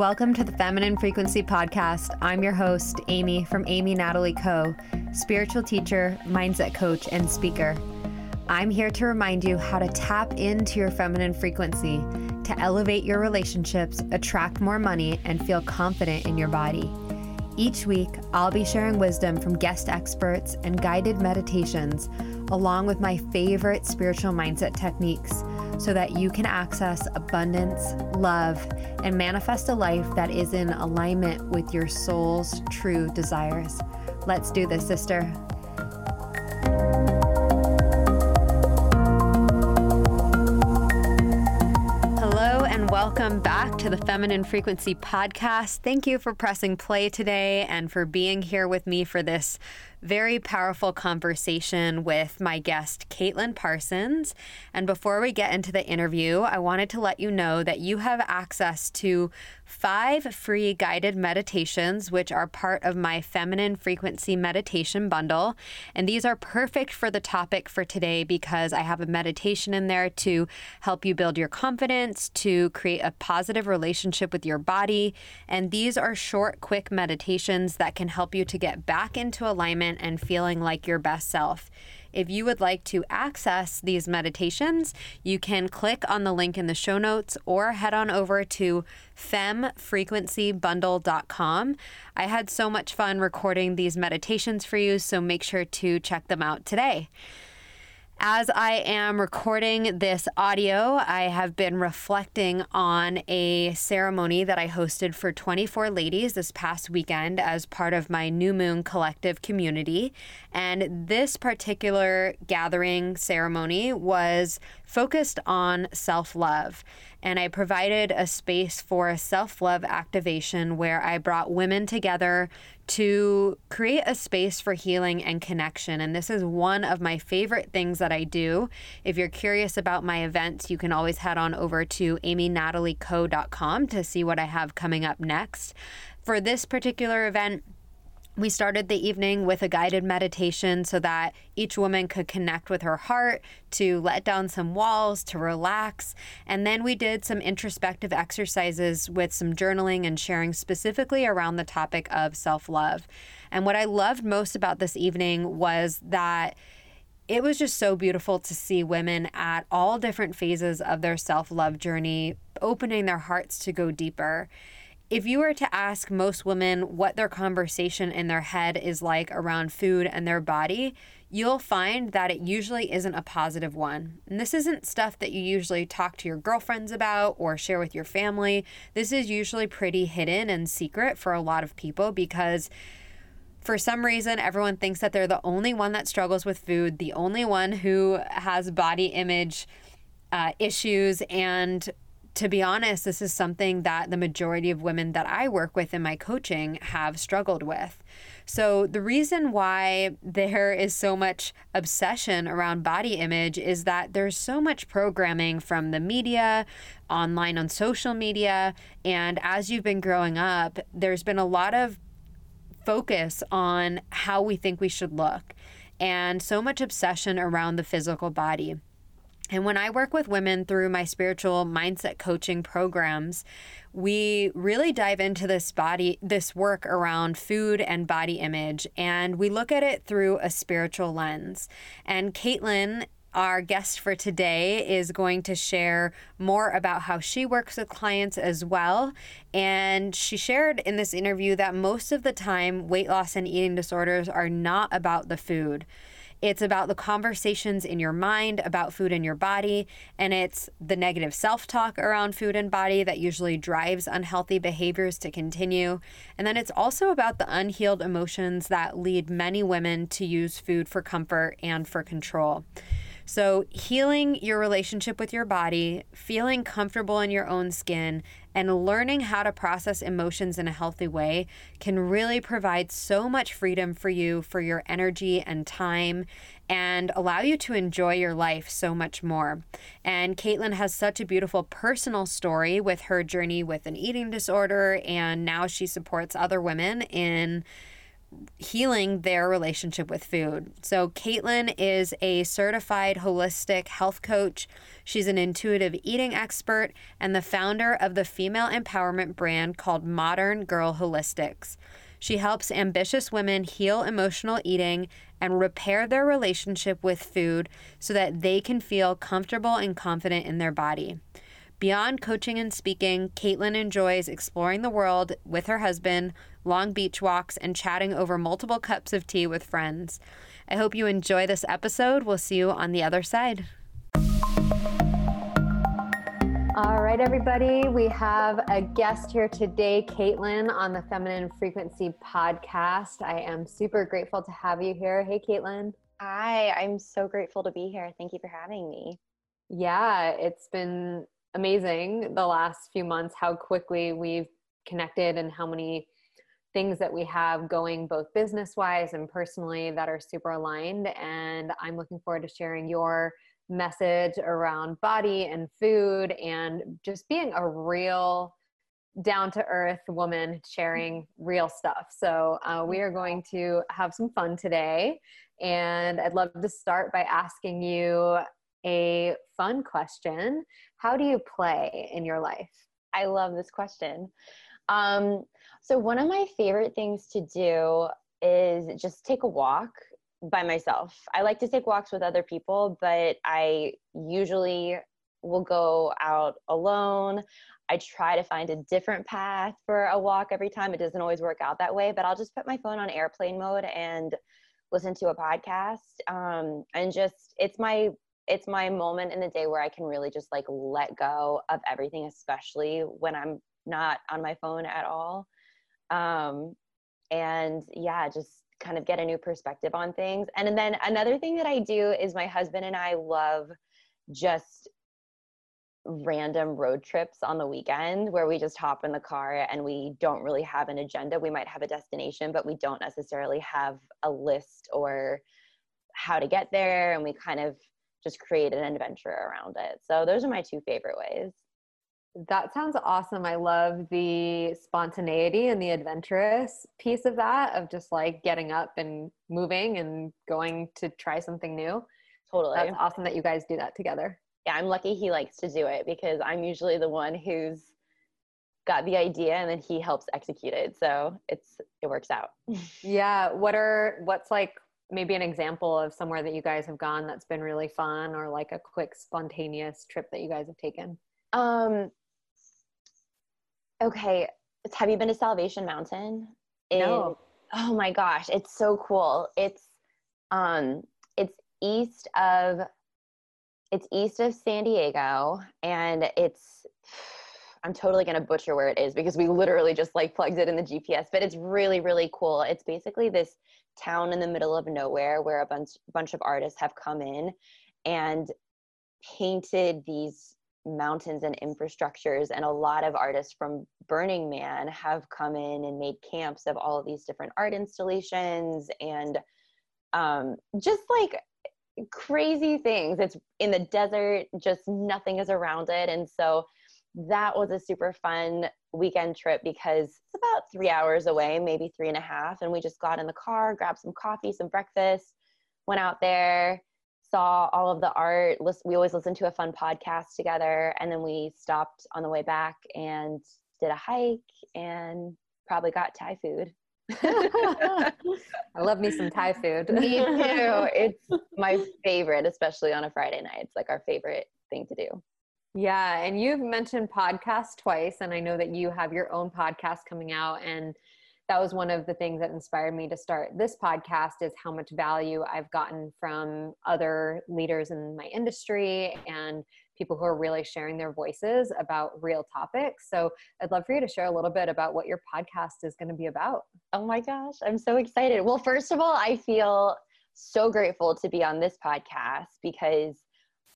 Welcome to the Feminine Frequency Podcast. I'm your host, Amy from Amy Natalie Co., spiritual teacher, mindset coach, and speaker. I'm here to remind you how to tap into your feminine frequency to elevate your relationships, attract more money, and feel confident in your body. Each week, I'll be sharing wisdom from guest experts and guided meditations, along with my favorite spiritual mindset techniques so that you can access abundance, love, and manifest a life that is in alignment with your soul's true desires. Let's do this, sister. Welcome back to the Feminine Frequency Podcast. Thank you for pressing play today and for being here with me for this very powerful conversation with my guest, Caitlin Parsons. And before we get into the interview, I wanted to let you know that you have access to five free guided meditations, which are part of my Feminine Frequency Meditation Bundle. And these are perfect for the topic for today because I have a meditation in there to help you build your confidence, to create a positive relationship with your body. And these are short, quick meditations that can help you to get back into alignment and feeling like your best self. If you would like to access these meditations, you can click on the link in the show notes or head on over to femfrequencybundle.com. I had so much fun recording these meditations for you, so make sure to check them out today. As I am recording this audio, I have been reflecting on a ceremony that I hosted for 24 ladies this past weekend as part of my New Moon Collective community. And this particular gathering ceremony was focused on self love and I provided a space for self love activation where I brought women together to create a space for healing and connection. And this is one of my favorite things that I do. If you're curious about my events, you can always head on over to amynatalieco.com to see what I have coming up next. For this particular event, we started the evening with a guided meditation so that each woman could connect with her heart, to let down some walls, to relax. And then we did some introspective exercises with some journaling and sharing specifically around the topic of self love. And what I loved most about this evening was that it was just so beautiful to see women at all different phases of their self love journey opening their hearts to go deeper if you were to ask most women what their conversation in their head is like around food and their body, you'll find that it usually isn't a positive one. And this isn't stuff that you usually talk to your girlfriends about or share with your family. This is usually pretty hidden and secret for a lot of people because for some reason, everyone thinks that they're the only one that struggles with food, the only one who has body image uh, issues, and to be honest, this is something that the majority of women that I work with in my coaching have struggled with. So, the reason why there is so much obsession around body image is that there's so much programming from the media, online on social media, and as you've been growing up, there's been a lot of focus on how we think we should look and so much obsession around the physical body. And when I work with women through my spiritual mindset coaching programs, we really dive into this body, this work around food and body image, and we look at it through a spiritual lens. And Caitlin, our guest for today, is going to share more about how she works with clients as well. And she shared in this interview that most of the time, weight loss and eating disorders are not about the food. It's about the conversations in your mind about food and your body, and it's the negative self talk around food and body that usually drives unhealthy behaviors to continue. And then it's also about the unhealed emotions that lead many women to use food for comfort and for control. So, healing your relationship with your body, feeling comfortable in your own skin, and learning how to process emotions in a healthy way can really provide so much freedom for you for your energy and time and allow you to enjoy your life so much more. And Caitlin has such a beautiful personal story with her journey with an eating disorder, and now she supports other women in healing their relationship with food. So, Caitlin is a certified holistic health coach. She's an intuitive eating expert and the founder of the female empowerment brand called Modern Girl Holistics. She helps ambitious women heal emotional eating and repair their relationship with food so that they can feel comfortable and confident in their body. Beyond coaching and speaking, Caitlin enjoys exploring the world with her husband, long beach walks, and chatting over multiple cups of tea with friends. I hope you enjoy this episode. We'll see you on the other side. All right, everybody. We have a guest here today, Caitlin, on the Feminine Frequency podcast. I am super grateful to have you here. Hey, Caitlin. Hi, I'm so grateful to be here. Thank you for having me. Yeah, it's been amazing the last few months how quickly we've connected and how many things that we have going both business wise and personally that are super aligned. And I'm looking forward to sharing your message around body and food and just being a real down to earth woman sharing real stuff. So, uh, we are going to have some fun today. And I'd love to start by asking you a fun question How do you play in your life? I love this question. Um, so, one of my favorite things to do is just take a walk by myself. I like to take walks with other people, but I usually will go out alone. I try to find a different path for a walk every time. It doesn't always work out that way, but I'll just put my phone on airplane mode and listen to a podcast. Um, and just, it's my it's my moment in the day where I can really just like let go of everything, especially when I'm not on my phone at all. Um, and yeah, just kind of get a new perspective on things. And, then another thing that I do is my husband and I love just random road trips on the weekend where we just hop in the car and we don't really have an agenda. We might have a destination, but we don't necessarily have a list or how to get there. And we kind of just create an adventure around it. So those are my two favorite ways. That sounds awesome. I love the spontaneity and the adventurous piece of that, of just like getting up and moving and going to try something new. Totally. That's awesome that you guys do that together. Yeah, I'm lucky he likes to do it because I'm usually the one who's got the idea and then he helps execute it. So it's it works out. yeah. What are what's like maybe an example of somewhere that you guys have gone that's been really fun or like a quick spontaneous trip that you guys have taken um okay have you been to salvation mountain? In, no. oh my gosh it's so cool. It's um it's east of it's east of san diego and it's i'm totally going to butcher where it is because we literally just like plugged it in the gps but it's really really cool. It's basically this town in the middle of nowhere where a bunch bunch of artists have come in and painted these mountains and infrastructures and a lot of artists from burning man have come in and made camps of all of these different art installations and um, just like crazy things it's in the desert just nothing is around it and so that was a super fun weekend trip because it's about three hours away, maybe three and a half. And we just got in the car, grabbed some coffee, some breakfast, went out there, saw all of the art. We always listen to a fun podcast together. And then we stopped on the way back and did a hike and probably got Thai food. I love me some Thai food. me too. It's my favorite, especially on a Friday night. It's like our favorite thing to do. Yeah, and you've mentioned podcasts twice, and I know that you have your own podcast coming out. And that was one of the things that inspired me to start this podcast is how much value I've gotten from other leaders in my industry and people who are really sharing their voices about real topics. So I'd love for you to share a little bit about what your podcast is going to be about. Oh my gosh, I'm so excited. Well, first of all, I feel so grateful to be on this podcast because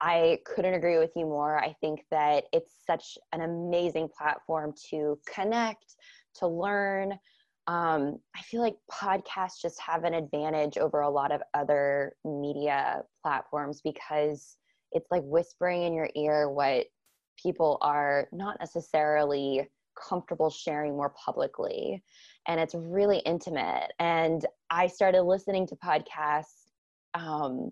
I couldn't agree with you more. I think that it's such an amazing platform to connect, to learn. Um, I feel like podcasts just have an advantage over a lot of other media platforms because it's like whispering in your ear what people are not necessarily comfortable sharing more publicly and it's really intimate. And i started listening to podcasts um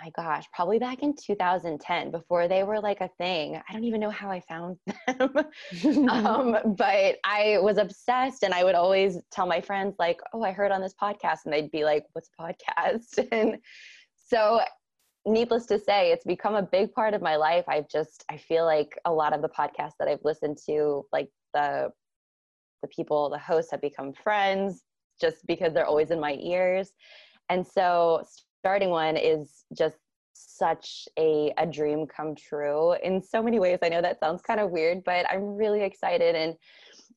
my gosh probably back in 2010 before they were like a thing i don't even know how i found them um, but i was obsessed and i would always tell my friends like oh i heard on this podcast and they'd be like what's a podcast and so needless to say, it's become a big part of my life. I've just, I feel like a lot of the podcasts that I've listened to, like the, the people, the hosts have become friends just because they're always in my ears. And so starting one is just such a, a dream come true in so many ways. I know that sounds kind of weird, but I'm really excited. And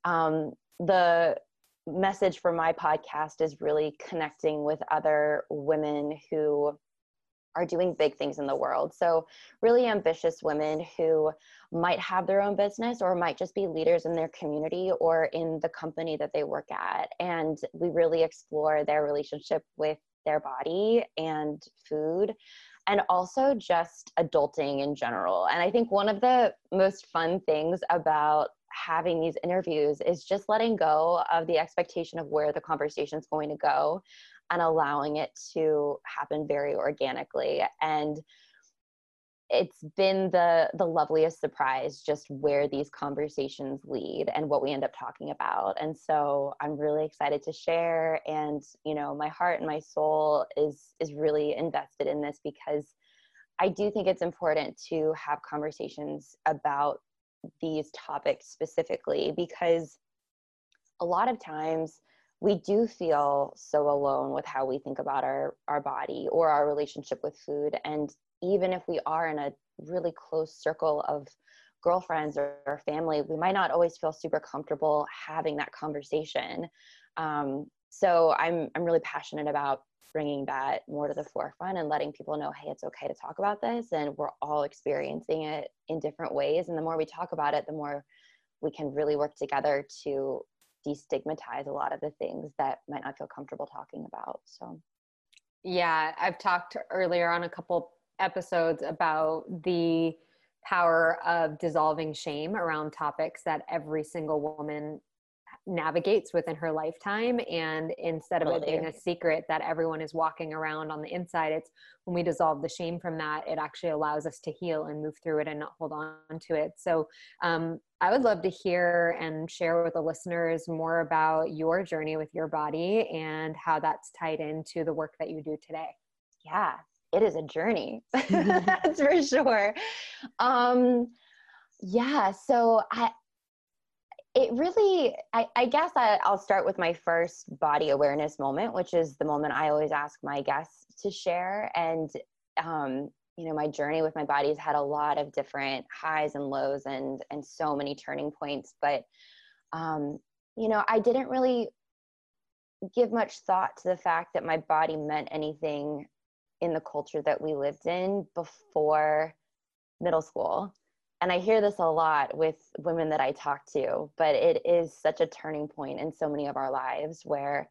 um, the message for my podcast is really connecting with other women who are doing big things in the world. So, really ambitious women who might have their own business or might just be leaders in their community or in the company that they work at. And we really explore their relationship with their body and food and also just adulting in general. And I think one of the most fun things about having these interviews is just letting go of the expectation of where the conversation is going to go and allowing it to happen very organically and it's been the the loveliest surprise just where these conversations lead and what we end up talking about. And so i'm really excited to share and you know my heart and my soul is is really invested in this because i do think it's important to have conversations about these topics specifically because a lot of times we do feel so alone with how we think about our our body or our relationship with food. And even if we are in a really close circle of girlfriends or, or family we might not always feel super comfortable having that conversation. Um, so i'm i'm really passionate about bringing that more to the forefront and letting people know hey it's okay to talk about this. And we're all experiencing it in different ways. And the more we talk about it the more we can really work together to destigmatize a lot of the things that might not feel comfortable talking about. So, yeah, I've talked earlier on a couple episodes about the power of dissolving shame around topics that every single woman navigates within her lifetime and instead of it being a secret that everyone is walking around on the inside it's when we dissolve the shame from that it actually allows us to heal and move through it and not hold on to it. So um, i would love to hear and share with the listeners more about your journey with your body and how that's tied into the work that you do today. Yeah it is a journey. That's for sure. Um yeah so i it really I, I guess I, will start with my first body awareness moment which is the moment i always ask my guests to share. And um, you know my journey with my body has had a lot of different highs and lows and and so many turning points. But um, you know i didn't really give much thought to the fact that my body meant anything in the culture that we lived in before middle school and I hear this a lot with women that I talk to, but it is such a turning point in so many of our lives where,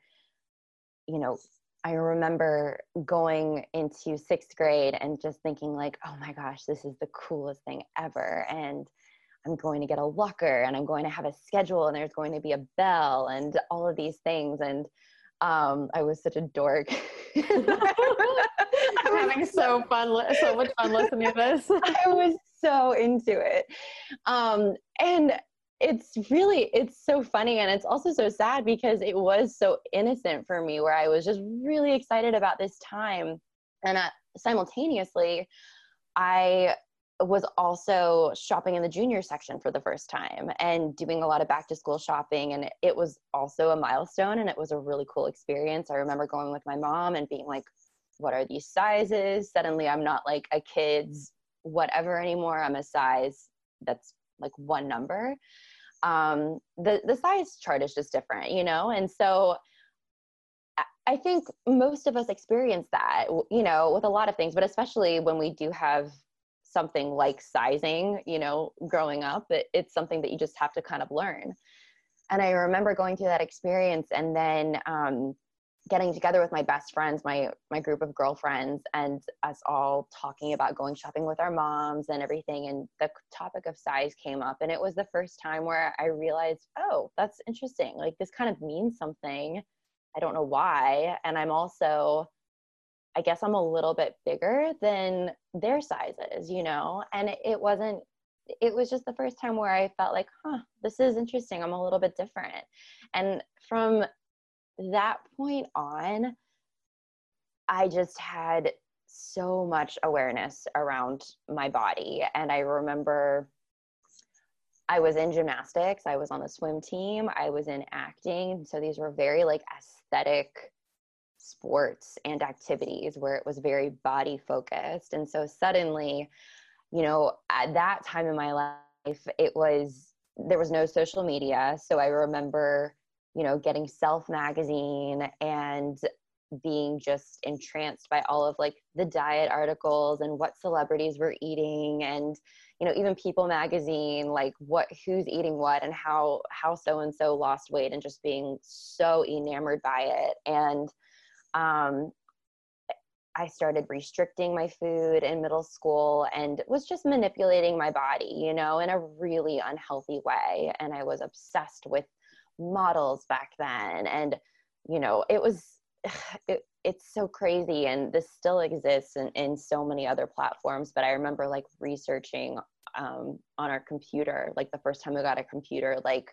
you know, I remember going into sixth grade and just thinking, like, oh my gosh, this is the coolest thing ever. And I'm going to get a locker and I'm going to have a schedule and there's going to be a bell and all of these things. And um, I was such a dork. Having so fun, so much fun listening to this. I was so into it. Um, and it's really it's so funny and it's also so sad because it was so innocent for me where i was just really excited about this time and uh, simultaneously i was also shopping in the junior section for the first time and doing a lot of back to school shopping and it was also a milestone and it was a really cool experience i remember going with my mom and being like what are these sizes suddenly i'm not like a kid's whatever anymore. I'm a size that's like one number. Um, the the size chart is just different, you know, and so I think most of us experience that, you know, with a lot of things, but especially when we do have something like sizing, you know, growing up, it, it's something that you just have to kind of learn. And I remember going through that experience and then um, getting together with my best friends, my my group of girlfriends, and us all talking about going shopping with our moms and everything. And the topic of size came up, and it was the first time where I realized, oh, that's interesting. Like this kind of means something. I don't know why, and I'm also, I guess I'm a little bit bigger than their sizes, you know. And it wasn't. It was just the first time where I felt like, huh, this is interesting. I'm a little bit different. And from that point on, I just had so much awareness around my body. And I remember I was in gymnastics, I was on the swim team, I was in acting. So these were very like aesthetic sports and activities where it was very body focused. And so suddenly, you know, at that time in my life, it was there was no social media. So I remember you know, getting Self magazine and being just entranced by all of like the diet articles and what celebrities were eating and you know even people magazine like what who's eating what and how how so and so lost weight and just being so enamored by it and um I started restricting my food in middle school and was just manipulating my body, you know, in a really unhealthy way. And I was obsessed with models back then. And you know it was it, it's so crazy. And this still exists in, in so many other platforms but i remember like researching um, on our computer like the first time i got a computer like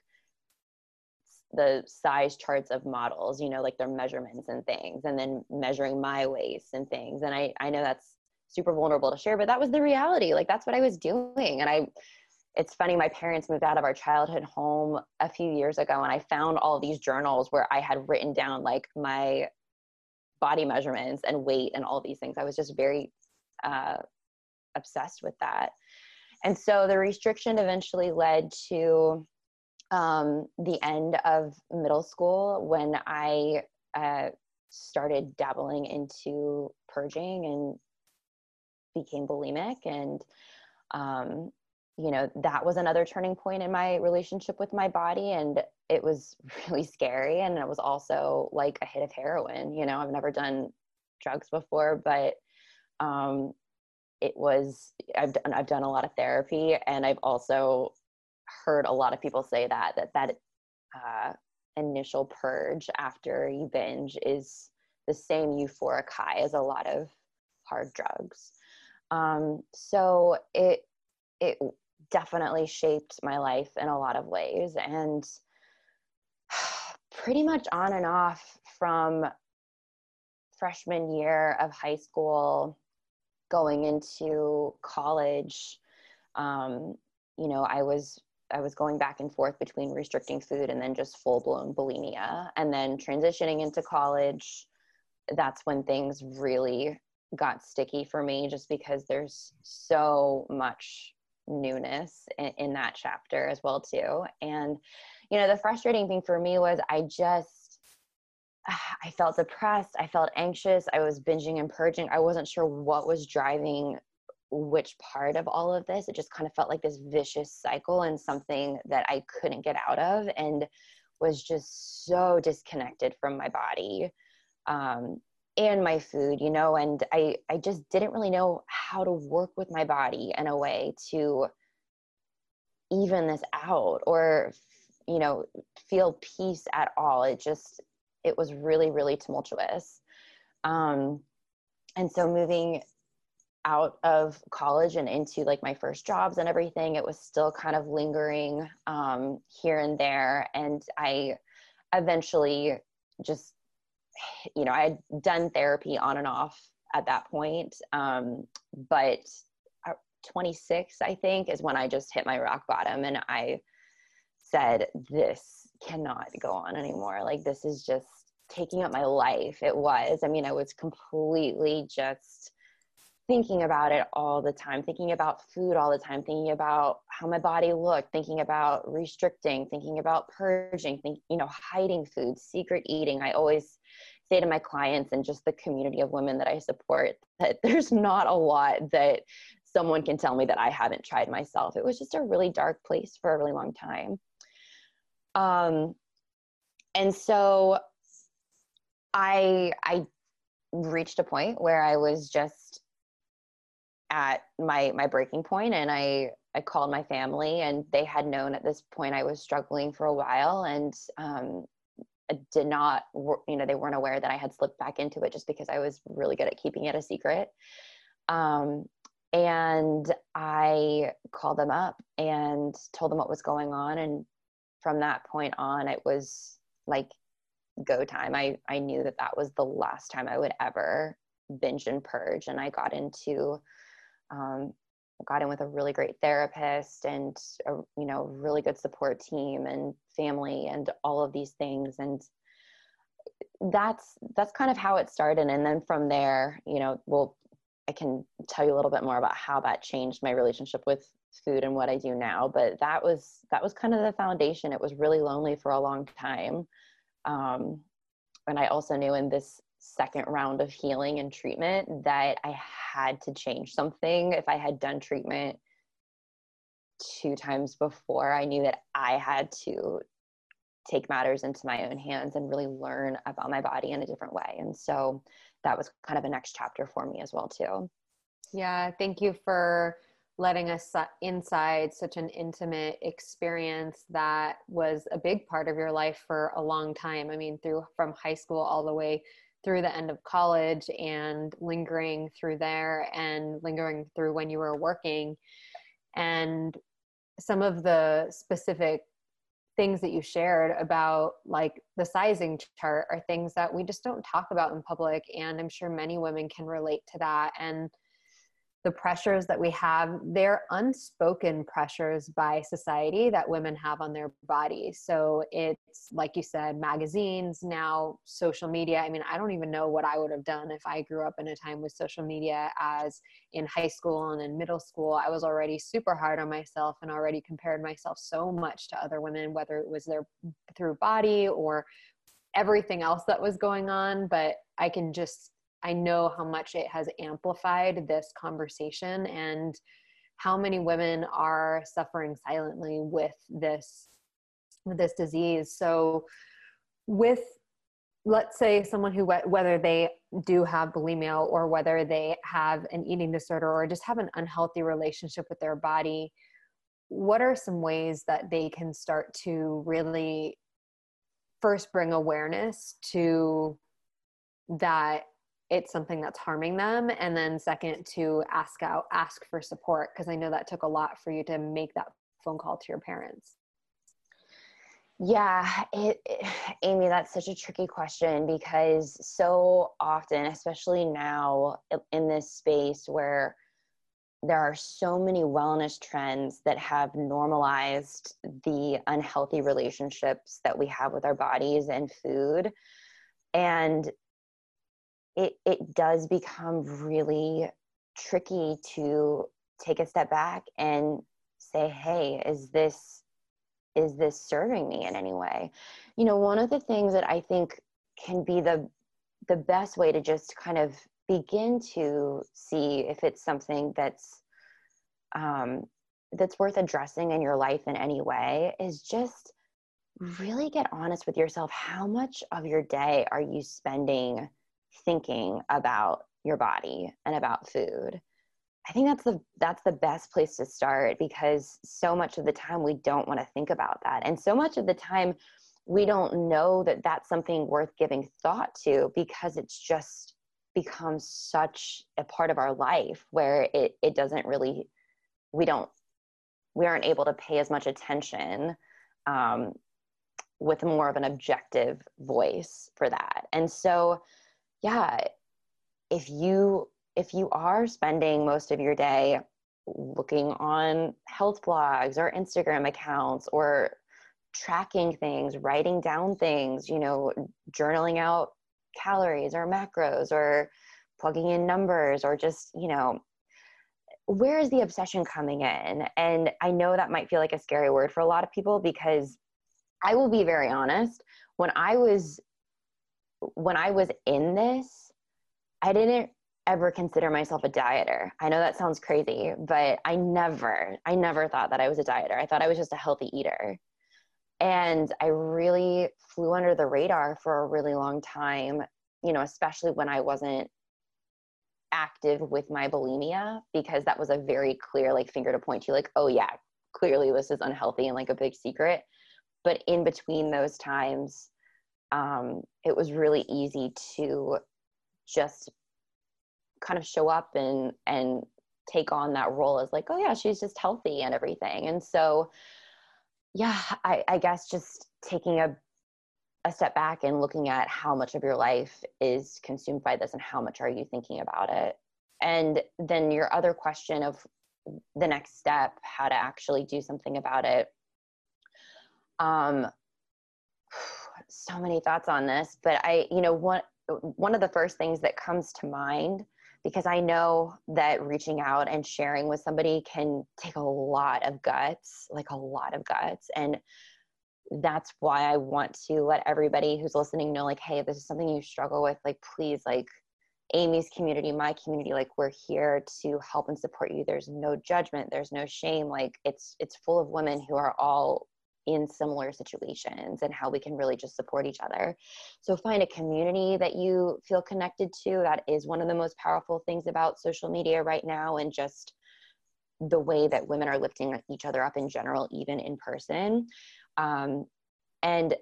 the size charts of models you know like their measurements and things and then measuring my waist and things. And i i know that's super vulnerable to share but that was the reality. Like that's what i was doing. And i it's funny my parents moved out of our childhood home a few years ago and i found all these journals where i had written down like my body measurements and weight and all these things. I was just very uh, obsessed with that. And so the restriction eventually led to um, the end of middle school when i uh, started dabbling into purging and became bulimic and um, you know that was another turning point in my relationship with my body and it was really scary and it was also like a hit of heroin you know i've never done drugs before but um it was i've done i've done a lot of therapy and i've also heard a lot of people say that that that uh, initial purge after you binge is the same euphoric high as a lot of hard drugs. Um, so it it definitely shaped my life in a lot of ways. And pretty much on and off from freshman year of high school going into college um, you know i was i was going back and forth between restricting food and then just full blown bulimia. And then transitioning into college that's when things really got sticky for me just because there's so much newness in, in that chapter as well too. And you know the frustrating thing for me was i just i felt depressed. I felt anxious. I was binging and purging. I wasn't sure what was driving which part of all of this. It just kind of felt like this vicious cycle and something that i couldn't get out of and was just so disconnected from my body. Um, and my food you know and i i just didn't really know how to work with my body in a way to even this out or you know feel peace at all. It just it was really really tumultuous. Um and so moving out of college and into like my first jobs and everything it was still kind of lingering um here and there. And i eventually just you know, I had done therapy on and off at that point. Um, but uh, 26, I think, is when I just hit my rock bottom and I said, this cannot go on anymore. Like, this is just taking up my life. It was. I mean, I was completely just thinking about it all the time, thinking about food all the time, thinking about how my body looked, thinking about restricting, thinking about purging, think, you know, hiding food, secret eating. I always say to my clients and just the community of women that I support that there's not a lot that someone can tell me that I haven't tried myself. It was just a really dark place for a really long time. Um, and so I I reached a point where I was just at my my breaking point and I I called my family and they had known at this point I was struggling for a while and um, did not you know they weren't aware that I had slipped back into it just because I was really good at keeping it a secret. Um, and I called them up and told them what was going on and from that point on it was like go time. I I knew that that was the last time I would ever binge and purge and I got into um, got in with a really great therapist and a you know really good support team and family and all of these things. And that's that's kind of how it started. And then from there you know well i can tell you a little bit more about how that changed my relationship with food and what i do now. But that was that was kind of the foundation. It was really lonely for a long time. Um, and i also knew in this second round of healing and treatment that I had to change something. If I had done treatment two times before, I knew that I had to take matters into my own hands and really learn about my body in a different way. And so that was kind of a next chapter for me as well too. Yeah, thank you for letting us inside such an intimate experience that was a big part of your life for a long time. I mean, through from high school all the way through the end of college and lingering through there and lingering through when you were working. And some of the specific things that you shared about like the sizing chart are things that we just don't talk about in public and i'm sure many women can relate to that. And the pressures that we have they're unspoken pressures by society that women have on their bodies so it's like you said magazines now social media. I mean i don't even know what i would have done if i grew up in a time with social media as in high school and in middle school. I was already super hard on myself and already compared myself so much to other women whether it was their through body or everything else that was going on. But i can just I know how much it has amplified this conversation and how many women are suffering silently with this with this disease. So with let's say someone who whether they do have bulimia or whether they have an eating disorder or just have an unhealthy relationship with their body what are some ways that they can start to really first bring awareness to that it's something that's harming them and then second to ask out ask for support because i know that took a lot for you to make that phone call to your parents. Yeah it, it, amy that's such a tricky question because so often especially now in this space where there are so many wellness trends that have normalized the unhealthy relationships that we have with our bodies and food and it it does become really tricky to take a step back and say hey is this is this serving me in any way? You know one of the things that i think can be the the best way to just kind of begin to see if it's something that's um, that's worth addressing in your life in any way is just really get honest with yourself. How much of your day are you spending thinking about your body and about food. I think that's the that's the best place to start because so much of the time we don't want to think about that. And so much of the time we don't know that that's something worth giving thought to because it's just becomes such a part of our life where it it doesn't really we don't we aren't able to pay as much attention um, with more of an objective voice for that. And so yeah if you if you are spending most of your day looking on health blogs or instagram accounts or tracking things writing down things you know journaling out calories or macros or plugging in numbers or just you know where is the obsession coming in? And i know that might feel like a scary word for a lot of people because i will be very honest. When i was when I was in this, I didn't ever consider myself a dieter. I know that sounds crazy, but I never, I never thought that I was a dieter. I thought I was just a healthy eater. And I really flew under the radar for a really long time you know, especially when I wasn't active with my bulimia, because that was a very clear, like, finger to point to, like, oh, yeah, clearly this is unhealthy and like a big secret. But in between those times, um, it was really easy to just kind of show up and and take on that role as like oh yeah she's just healthy and everything. And so yeah i, I guess just taking a a step back and looking at how much of your life is consumed by this and how much are you thinking about it? And then your other question of the next step how to actually do something about it. Um so many thoughts on this but i you know one one of the first things that comes to mind because I know that reaching out and sharing with somebody can take a lot of guts, like a lot of guts. And that's why I want to let everybody who's listening know, like, hey, this is something you struggle with, like, please, like, Amy's community, my community, like we're here to help and support you. There's no judgment, there's no shame. Like it's it's full of women who are all in similar situations and how we can really just support each other. So find a community that you feel connected to. That is one of the most powerful things about social media right now and just the way that women are lifting each other up in general, even in person. Um, and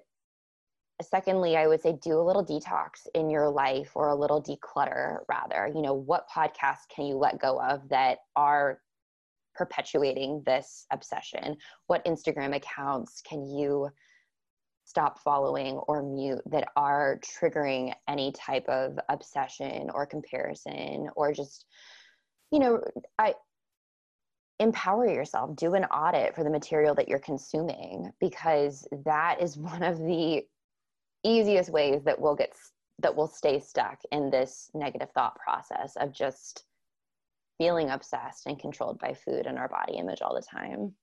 secondly, I would say do a little detox in your life or a little declutter rather. You know, what podcasts can you let go of that are perpetuating this obsession? What Instagram accounts can you stop following or mute that are triggering any type of obsession or comparison or just, you know, I empower yourself, do an audit for the material that you're consuming because that is one of the easiest ways that we'll get that will stay stuck in this negative thought process of just feeling obsessed and controlled by food and our body image all the time.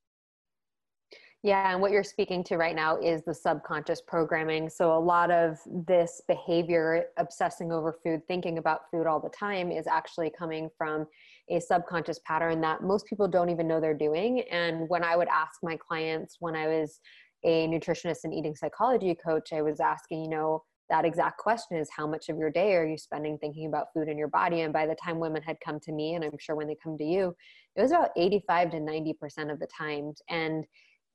Yeah, and what you're speaking to right now is the subconscious programming. So, a lot of this behavior, obsessing over food, thinking about food all the time, is actually coming from a subconscious pattern that most people don't even know they're doing. And when I would ask my clients, when I was a nutritionist and eating psychology coach, I was asking, you know, that exact question is how much of your day are you spending thinking about food in your body? And by the time women had come to me and i'm sure when they come to you it was about 85 to 90% of the times. And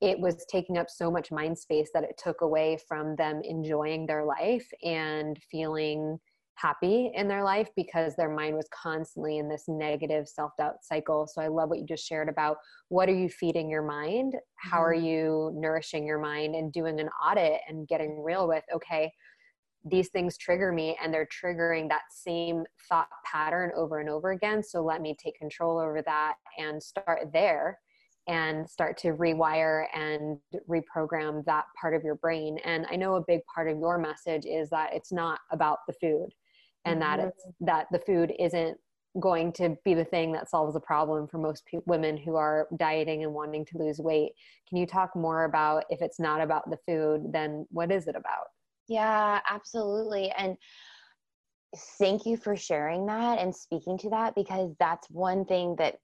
it was taking up so much mind space that it took away from them enjoying their life and feeling happy in their life because their mind was constantly in this negative self-doubt cycle. So i love what you just shared about what are you feeding your mind? How are mm-hmm. you nourishing your mind and doing an audit and getting real with okay these things trigger me and they're triggering that same thought pattern over and over again. So let me take control over that and start there and start to rewire and reprogram that part of your brain. And I know a big part of your message is that it's not about the food and mm-hmm. that it's that the food isn't going to be the thing that solves the problem for most pe- women who are dieting and wanting to lose weight. Can you talk more about if it's not about the food, then what is it about? Yeah, absolutely. And thank you for sharing that and speaking to that because that's one thing that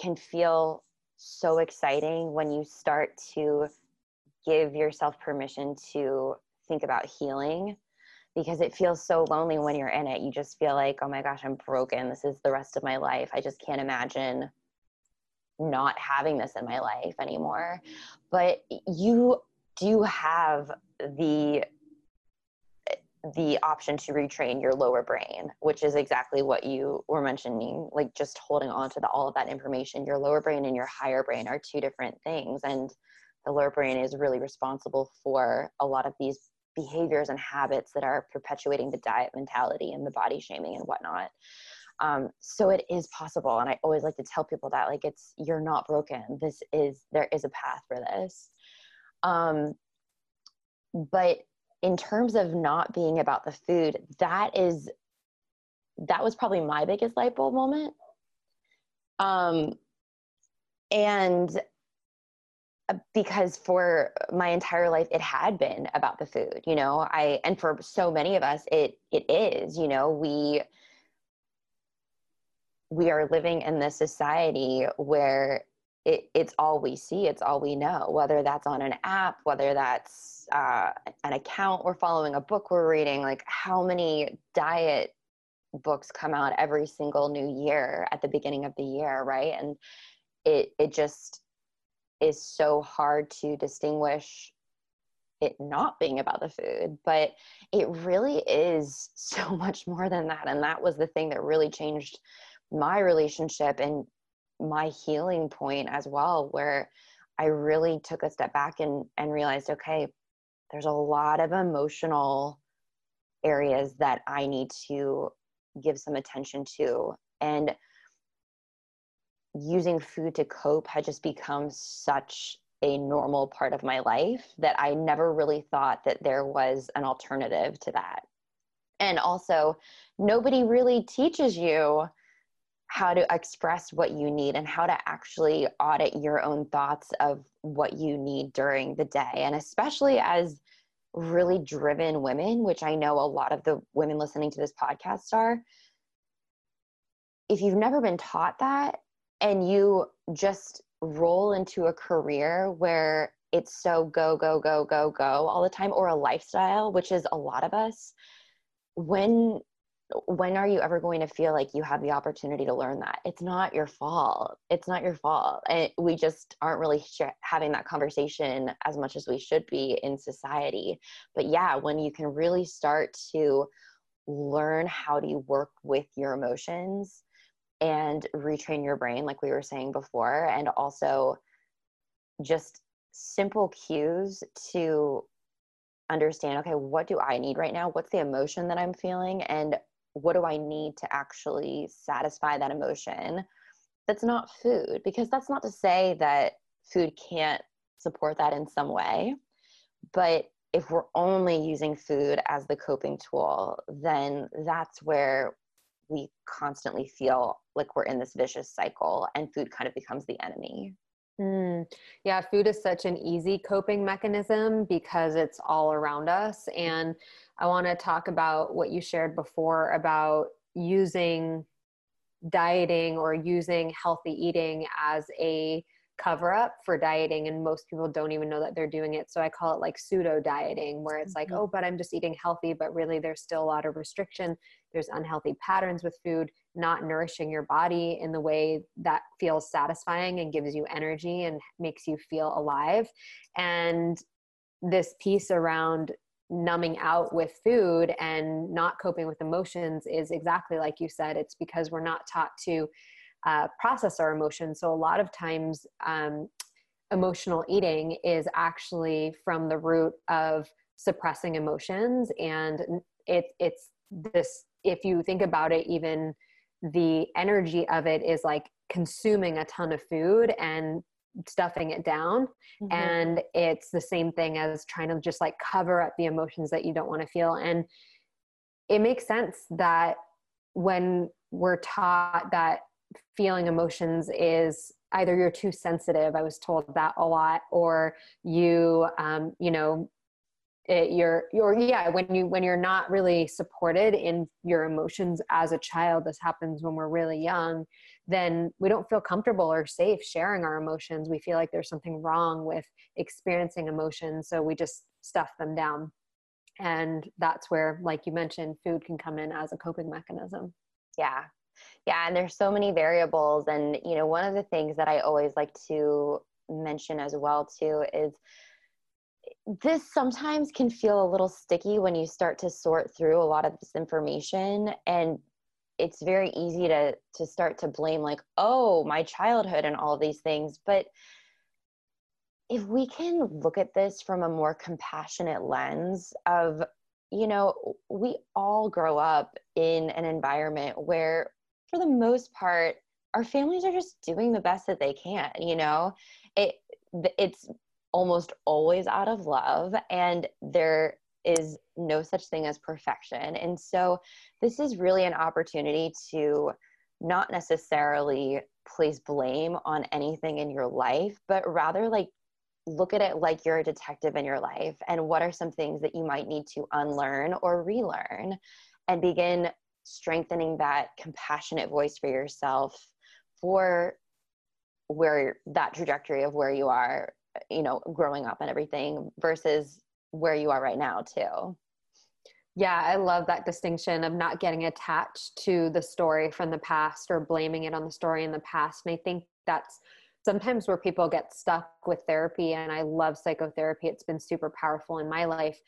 can feel so exciting when you start to give yourself permission to think about healing because it feels so lonely when you're in it. You just feel like, oh my gosh, I'm broken. This is the rest of my life. I just can't imagine not having this in my life anymore. But you do you have the the option to retrain your lower brain, which is exactly what you were mentioning, like just holding on to the, all of that information. Your lower brain and your higher brain are two different things. And the lower brain is really responsible for a lot of these behaviors and habits that are perpetuating the diet mentality and the body shaming and whatnot. Um, so it is possible. And I always like to tell people that, like, it's, you're not broken. This is, there is a path for this. Um, but in terms of not being about the food, that is that was probably my biggest light bulb moment. Um, and uh, because for my entire life it had been about the food you know i and for so many of us it it is you know we we are living in this society where it, it's all we see it's all we know whether that's on an app whether that's uh, an account we're following a book we're reading like how many diet books come out every single new year at the beginning of the year right? And it it just is so hard to distinguish it not being about the food but it really is so much more than that and that was the thing that really changed my relationship and my healing point as well where i really took a step back and and realized okay there's a lot of emotional areas that i need to give some attention to and using food to cope had just become such a normal part of my life that I never really thought that there was an alternative to that. And also, nobody really teaches you how to express what you need and how to actually audit your own thoughts of what you need during the day. And especially as really driven women, which I know a lot of the women listening to this podcast are, if you've never been taught that and you just roll into a career where it's so go go go go go all the time or a lifestyle which is a lot of us when when are you ever going to feel like you have the opportunity to learn that it's not your fault it's not your fault and we just aren't really sh- having that conversation as much as we should be in society but yeah when you can really start to learn how to work with your emotions and retrain your brain, like we were saying before, and also just simple cues to understand okay, what do I need right now? What's the emotion that I'm feeling? And what do I need to actually satisfy that emotion that's not food? Because that's not to say that food can't support that in some way. But if we're only using food as the coping tool, then that's where we constantly feel like we're in this vicious cycle and food kind of becomes the enemy. Mm. Yeah, food is such an easy coping mechanism because it's all around us. And I want to talk about what you shared before about using dieting or using healthy eating as a cover up for dieting and most people don't even know that they're doing it. So i call it like pseudo dieting where it's like mm-hmm. oh but i'm just eating healthy but really there's still a lot of restriction. There's unhealthy patterns with food not nourishing your body in the way that feels satisfying and gives you energy and makes you feel alive. And this piece around numbing out with food and not coping with emotions is exactly like you said it's because we're not taught to uh, process our emotions. So a lot of times, um, emotional eating is actually from the root of suppressing emotions, and it, it's this. If you think about it, even the energy of it is like consuming a ton of food and stuffing it down mm-hmm. and it's the same thing as trying to just like cover up the emotions that you don't want to feel and it makes sense that when we're taught that feeling emotions is either you're too sensitive i was told that a lot or you um, you know it, you're you're yeah when you when you're not really supported in your emotions as a child this happens when we're really young then we don't feel comfortable or safe sharing our emotions. We feel like there's something wrong with experiencing emotions so we just stuff them down. And that's where like you mentioned food can come in as a coping mechanism. Yeah. Yeah, and there's so many variables. And, you know, one of the things that I always like to mention as well, too, is this sometimes can feel a little sticky when you start to sort through a lot of this information and it's very easy to to start to blame like oh my childhood and all these things but if we can look at this from a more compassionate lens of you know we all grow up in an environment where for the most part, our families are just doing the best that they can. You know, it it's almost always out of love, and there is no such thing as perfection. And so, this is really an opportunity to not necessarily place blame on anything in your life, but rather like look at it like you're a detective in your life and what are some things that you might need to unlearn or relearn and begin strengthening that compassionate voice for yourself for where that trajectory of where you are you know growing up and everything versus where you are right now too yeah, I love that distinction of not getting attached to the story from the past or blaming it on the story in the past. And I think that's sometimes where people get stuck with therapy. And I love psychotherapy, it's been super powerful in my life.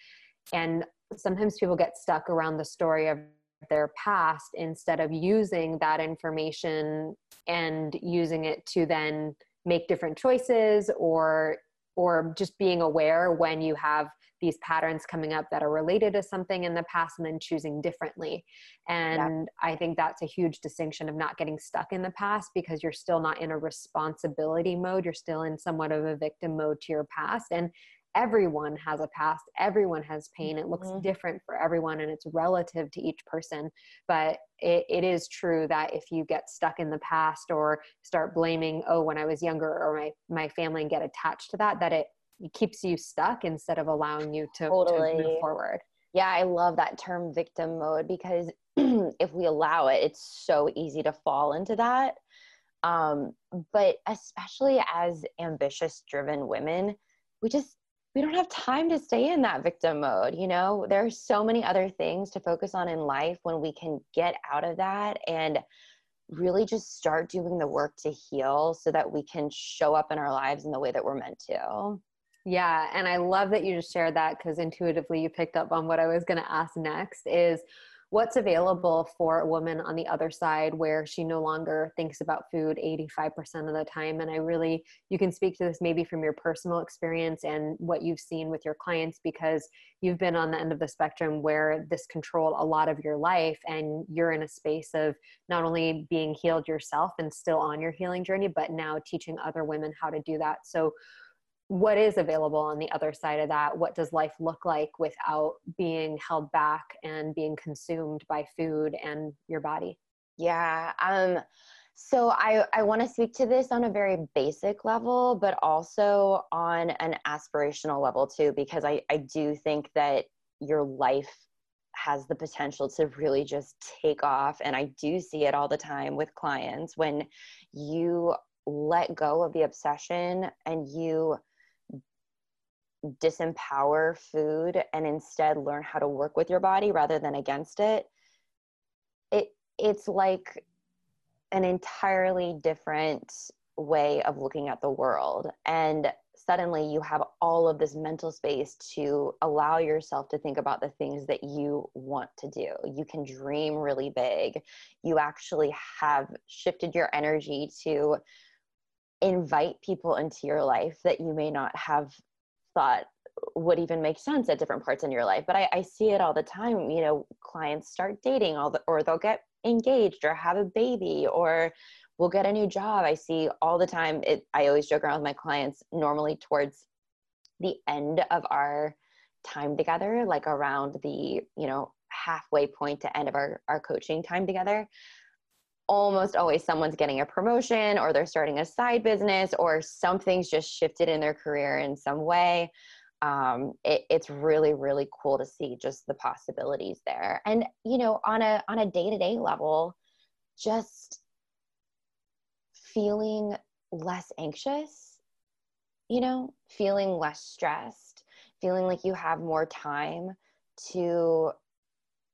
And sometimes people get stuck around the story of their past instead of using that information and using it to then make different choices or or just being aware when you have these patterns coming up that are related to something in the past and then choosing differently. And yeah. I think that's a huge distinction of not getting stuck in the past because you're still not in a responsibility mode. You're still in somewhat of a victim mode to your past. And everyone has a past everyone has pain it looks mm-hmm. different for everyone and it's relative to each person but it, it is true that if you get stuck in the past or start blaming oh when i was younger or my my family and get attached to that that it, keeps you stuck instead of allowing you to, totally. to move forward yeah i love that term victim mode because if we allow it it's so easy to fall into that um, but especially as ambitious driven women we just we don't have time to stay in that victim mode you know? There are so many other things to focus on in life when we can get out of that and really just start doing the work to heal so that we can show up in our lives in the way that we're meant to. Yeah and i love that you just shared that because intuitively you picked up on what i was going to ask next is what's available for a woman on the other side where she no longer thinks about food 85% of the time? And i really you can speak to this maybe from your personal experience and what you've seen with your clients because you've been on the end of the spectrum where this controlled a lot of your life and you're in a space of not only being healed yourself and still on your healing journey but now teaching other women how to do that. So what is available on the other side of that? What does life look like without being held back and being consumed by food and your body? Yeah um so i i want to speak to this on a very basic level but also on an aspirational level too because i i do think that your life has the potential to really just take off and i do see it all the time with clients. When you let go of the obsession and you disempower food and instead learn how to work with your body rather than against it it it's like an entirely different way of looking at the world. And suddenly you have all of this mental space to allow yourself to think about the things that you want to do. You can dream really big. You actually have shifted your energy to invite people into your life that you may not have thought would even make sense at different parts in your life. But I, I see it all the time. You know, clients start dating, all the, or they'll get engaged or have a baby or will get a new job. I see all the time. It, I always joke around with my clients. Normally, towards the end of our time together, like around the you know halfway point to end of our our coaching time together, almost always someone's getting a promotion or they're starting a side business or something's just shifted in their career in some way. Um, it, it's really really cool to see just the possibilities there. And you know on a on a day-to-day level just feeling less anxious you know feeling less stressed feeling like you have more time to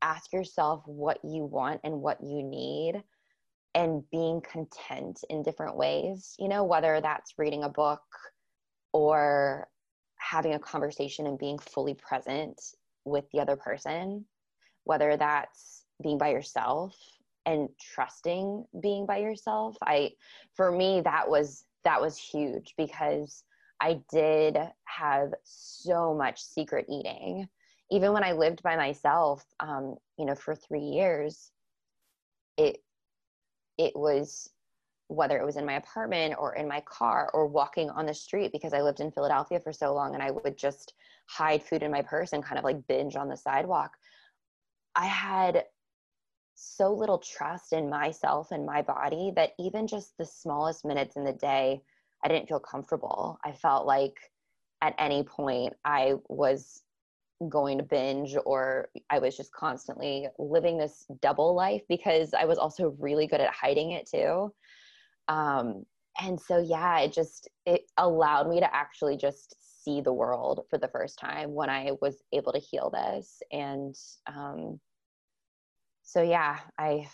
ask yourself what you want and what you need and being content in different ways, you know, whether that's reading a book or having a conversation and being fully present with the other person, whether that's being by yourself and trusting being by yourself. I for me that was that was huge because I did have so much secret eating. Even when I lived by myself, um, you know, for three years, it it was whether it was in my apartment or in my car or walking on the street because I lived in Philadelphia for so long and I would just hide food in my purse and kind of like binge on the sidewalk. I had so little trust in myself and my body that even just the smallest minutes in the day, I didn't feel comfortable. I felt like at any point I was going to binge or I was just constantly living this double life because I was also really good at hiding it too. Um, and so yeah it just it allowed me to actually just see the world for the first time when i was able to heal this and um so yeah i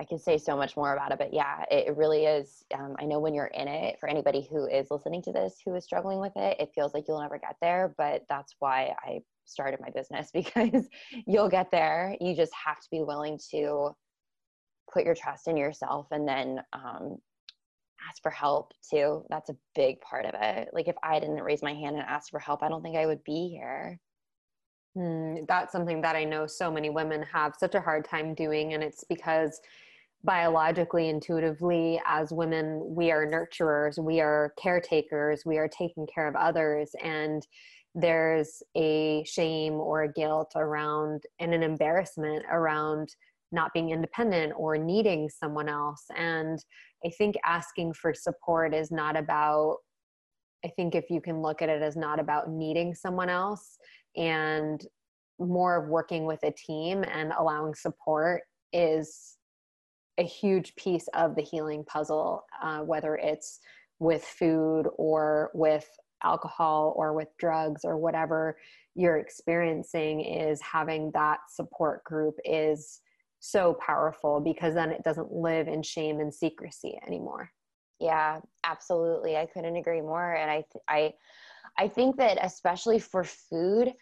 i can say so much more about it but yeah it, really is um, i know when you're in it for anybody who is listening to this who is struggling with it it feels like you'll never get there but that's why i started my business because you'll get there you just have to be willing to put your trust in yourself and then um, ask for help too. That's a big part of it. Like if I didn't raise my hand and ask for help, I don't think I would be here. Mm, that's something that I know so many women have such a hard time doing. And it's because biologically, intuitively, as women, we are nurturers, we are caretakers, we are taking care of others. And there's a shame or a guilt around and an embarrassment around not being independent or needing someone else. And I think asking for support is not about, I think if you can look at it as not about needing someone else and more of working with a team and allowing support is a huge piece of the healing puzzle, uh, whether it's with food or with alcohol or with drugs or whatever you're experiencing is having that support group is so powerful because then it doesn't live in shame and secrecy anymore. Yeah, absolutely. I couldn't agree more. And I, I, I think that especially for food,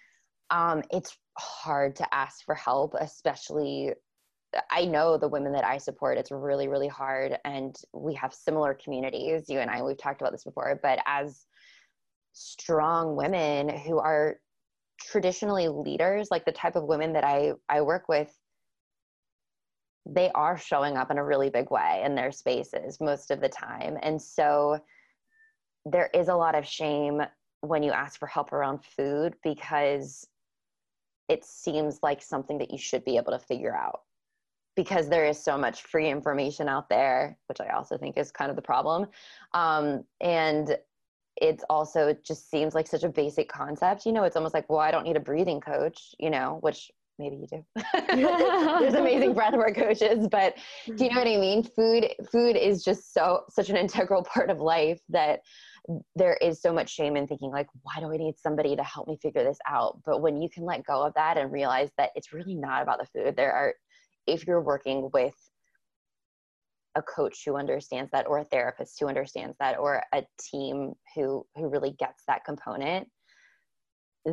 um, it's hard to ask for help, especially I know the women that I support, it's really, really hard. And we have similar communities, you and I, we've talked about this before, but as strong women who are traditionally leaders, like the type of women that I, I work with, they are showing up in a really big way in their spaces most of the time. And so there is a lot of shame when you ask for help around food because it seems like something that you should be able to figure out because there is so much free information out there, which I also think is kind of the problem. Um, and it's also it just seems like such a basic concept. You know, it's almost like, well, I don't need a breathing coach, you know, which maybe you do. There's amazing breathwork coaches, but do you know what I mean? Food food is just so such an integral part of life that there is so much shame in thinking like why do i need somebody to help me figure this out but when you can let go of that and realize that it's really not about the food there are if you're working with a coach who understands that or a therapist who understands that or a team who who really gets that component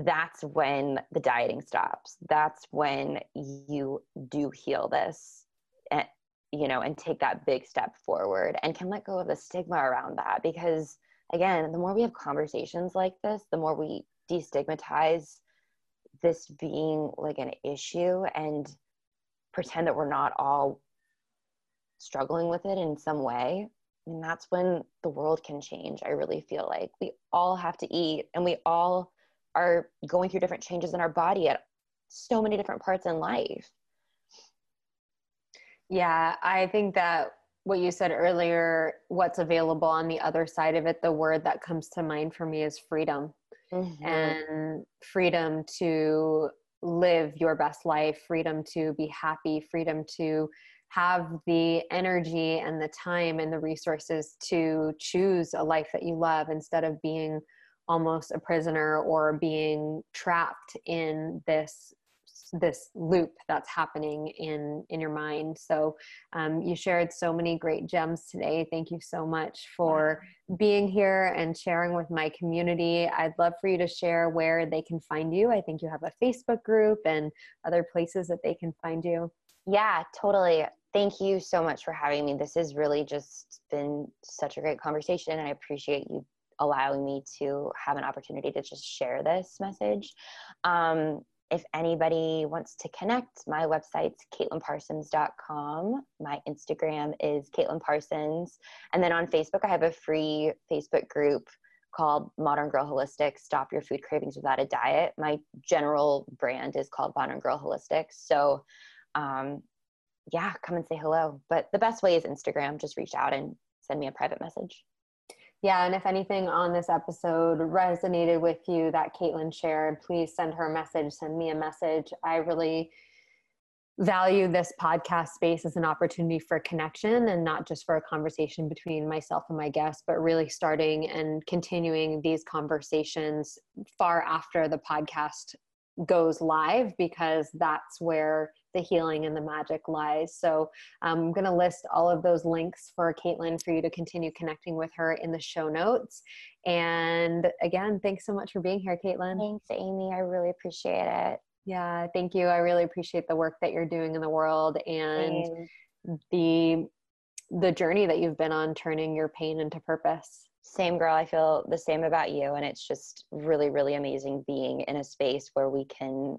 that's when the dieting stops. That's when you do heal this and you know and take that big step forward and can let go of the stigma around that because again the more we have conversations like this the more we destigmatize this being like an issue and pretend that we're not all struggling with it in some way and that's when the world can change i really feel like we all have to eat and we all are going through different changes in our body at so many different parts in life. Yeah, I think that what you said earlier, what's available on the other side of it, the word that comes to mind for me is freedom. Mm-hmm. And freedom to live your best life, freedom to be happy, freedom to have the energy and the time and the resources to choose a life that you love instead of being almost a prisoner or being trapped in this this loop that's happening in in your mind. So um, you shared so many great gems today. Thank you so much for being here and sharing with my community. I'd love for you to share where they can find you. I think you have a facebook group and other places that they can find you. Yeah totally. Thank you so much for having me. This has really just been such a great conversation and i appreciate you allowing me to have an opportunity to just share this message. Um, if anybody wants to connect, my website's caitlinparsons.com. My Instagram is Caitlin Parsons. And then on Facebook, I have a free Facebook group called Modern Girl Holistic Stop Your Food Cravings Without a Diet. My general brand is called Modern Girl Holistic. So, um, yeah, come and say hello. But the best way is Instagram. Just reach out and send me a private message yeah, and if anything on this episode resonated with you that Caitlin shared, please send her a message, send me a message. I really value this podcast space as an opportunity for connection and not just for a conversation between myself and my guests, but really starting and continuing these conversations far after the podcast goes live because that's where the healing and the magic lies. So um, I'm going to list all of those links for Caitlin for you to continue connecting with her in the show notes. And again, thanks so much for being here, Caitlin. Thanks, Amy. I really appreciate it. Yeah, thank you. I really appreciate the work that you're doing in the world and Same. the the journey that you've been on turning your pain into purpose. Same girl, I feel the same about you and it's just really really amazing being in a space where we can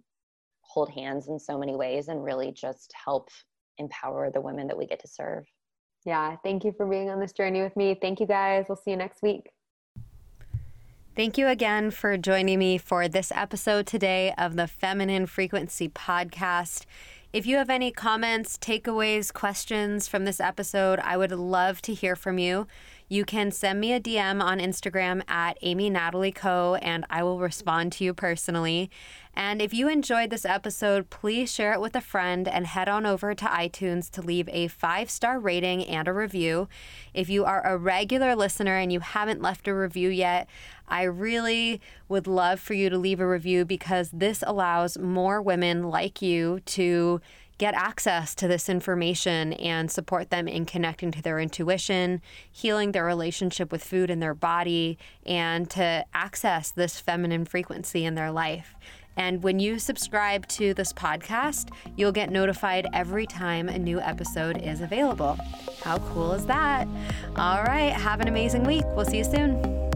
hold hands in so many ways and really just help empower the women that we get to serve. Yeah, thank you for being on this journey with me. Thank you guys. We'll see you next week. Thank you again for joining me for this episode today of the Feminine Frequency Podcast. If you have any comments, takeaways, questions from this episode, I would love to hear from you. You can send me a DM on Instagram at Amy Natalie Co. and I will respond to you personally. And if you enjoyed this episode, please share it with a friend and head on over to iTunes to leave a five star rating and a review. If you are a regular listener and you haven't left a review yet, I really would love for you to leave a review because this allows more women like you to get access to this information and support them in connecting to their intuition, healing their relationship with food and their body, and to access this feminine frequency in their life. And when you subscribe to this podcast, you'll get notified every time a new episode is available. How cool is that? All right, have an amazing week. We'll see you soon.